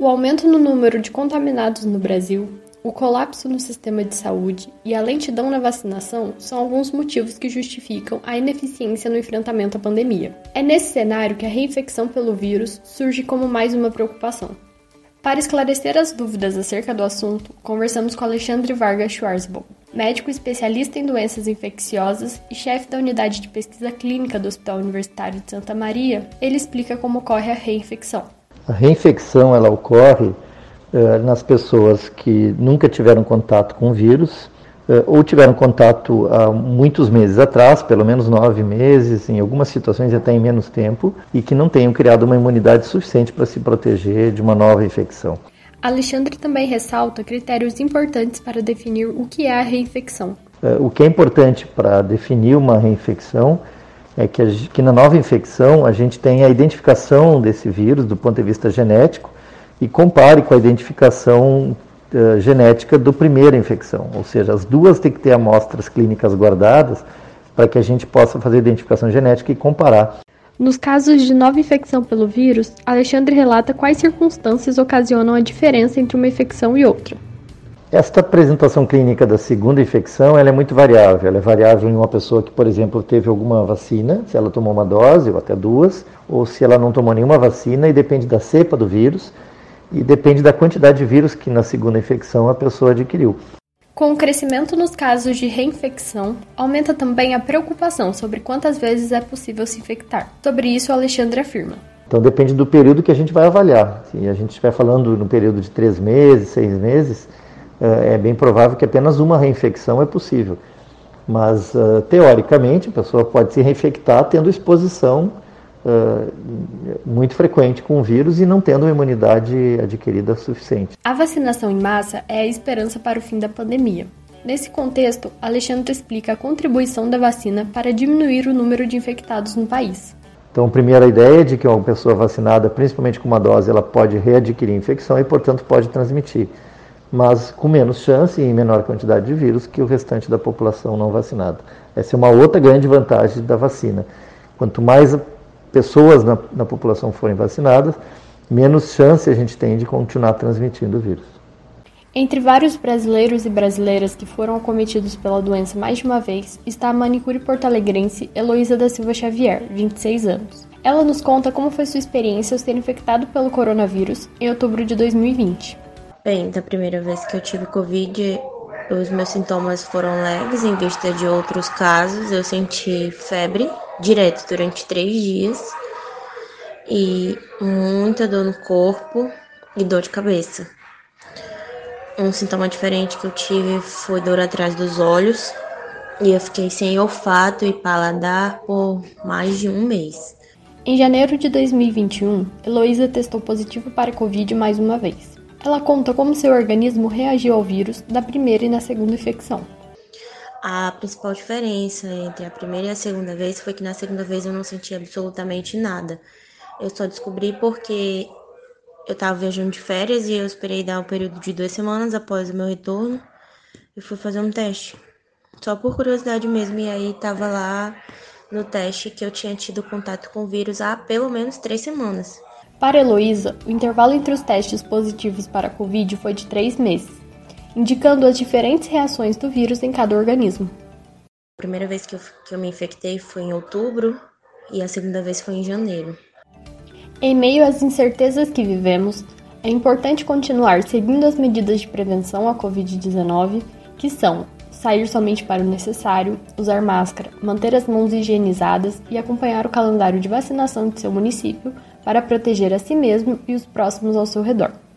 O aumento no número de contaminados no Brasil, o colapso no sistema de saúde e a lentidão na vacinação são alguns motivos que justificam a ineficiência no enfrentamento à pandemia. É nesse cenário que a reinfecção pelo vírus surge como mais uma preocupação. Para esclarecer as dúvidas acerca do assunto, conversamos com Alexandre Vargas Schwarzbaum, médico especialista em doenças infecciosas e chefe da unidade de pesquisa clínica do Hospital Universitário de Santa Maria. Ele explica como ocorre a reinfecção. A reinfecção ela ocorre uh, nas pessoas que nunca tiveram contato com o vírus uh, ou tiveram contato há muitos meses atrás, pelo menos nove meses, em algumas situações até em menos tempo, e que não tenham criado uma imunidade suficiente para se proteger de uma nova infecção. Alexandre também ressalta critérios importantes para definir o que é a reinfecção. Uh, o que é importante para definir uma reinfecção é que, a, que na nova infecção a gente tem a identificação desse vírus do ponto de vista genético e compare com a identificação uh, genética do primeira infecção. Ou seja, as duas têm que ter amostras clínicas guardadas para que a gente possa fazer identificação genética e comparar. Nos casos de nova infecção pelo vírus, Alexandre relata quais circunstâncias ocasionam a diferença entre uma infecção e outra. Esta apresentação clínica da segunda infecção ela é muito variável. Ela é variável em uma pessoa que, por exemplo, teve alguma vacina, se ela tomou uma dose ou até duas, ou se ela não tomou nenhuma vacina, e depende da cepa do vírus e depende da quantidade de vírus que na segunda infecção a pessoa adquiriu. Com o crescimento nos casos de reinfecção, aumenta também a preocupação sobre quantas vezes é possível se infectar. Sobre isso, Alexandre afirma. Então depende do período que a gente vai avaliar. Se a gente estiver falando no período de três meses, seis meses, é, é bem provável que apenas uma reinfecção é possível. Mas, uh, teoricamente, a pessoa pode se reinfectar tendo exposição uh, muito frequente com o vírus e não tendo uma imunidade adquirida suficiente. A vacinação em massa é a esperança para o fim da pandemia. Nesse contexto, Alexandre explica a contribuição da vacina para diminuir o número de infectados no país. Então, a primeira ideia é de que uma pessoa vacinada, principalmente com uma dose, ela pode readquirir infecção e, portanto, pode transmitir mas com menos chance e em menor quantidade de vírus que o restante da população não vacinada. Essa é uma outra grande vantagem da vacina. Quanto mais pessoas na, na população forem vacinadas, menos chance a gente tem de continuar transmitindo o vírus. Entre vários brasileiros e brasileiras que foram acometidos pela doença mais de uma vez, está a manicure porto-alegrense Heloísa da Silva Xavier, 26 anos. Ela nos conta como foi sua experiência ao ser infectado pelo coronavírus em outubro de 2020. Bem, da primeira vez que eu tive Covid, os meus sintomas foram leves em vista de outros casos. Eu senti febre direto durante três dias e muita dor no corpo e dor de cabeça. Um sintoma diferente que eu tive foi dor atrás dos olhos e eu fiquei sem olfato e paladar por mais de um mês. Em janeiro de 2021, Heloísa testou positivo para Covid mais uma vez. Ela conta como seu organismo reagiu ao vírus da primeira e na segunda infecção. A principal diferença entre a primeira e a segunda vez foi que na segunda vez eu não senti absolutamente nada. Eu só descobri porque eu estava viajando de férias e eu esperei dar um período de duas semanas após o meu retorno e fui fazer um teste. Só por curiosidade mesmo, e aí estava lá no teste que eu tinha tido contato com o vírus há pelo menos três semanas. Para Heloísa, o intervalo entre os testes positivos para a Covid foi de três meses, indicando as diferentes reações do vírus em cada organismo. A primeira vez que eu, que eu me infectei foi em outubro e a segunda vez foi em janeiro. Em meio às incertezas que vivemos, é importante continuar seguindo as medidas de prevenção à Covid-19, que são sair somente para o necessário, usar máscara, manter as mãos higienizadas e acompanhar o calendário de vacinação de seu município para proteger a si mesmo e os próximos ao seu redor.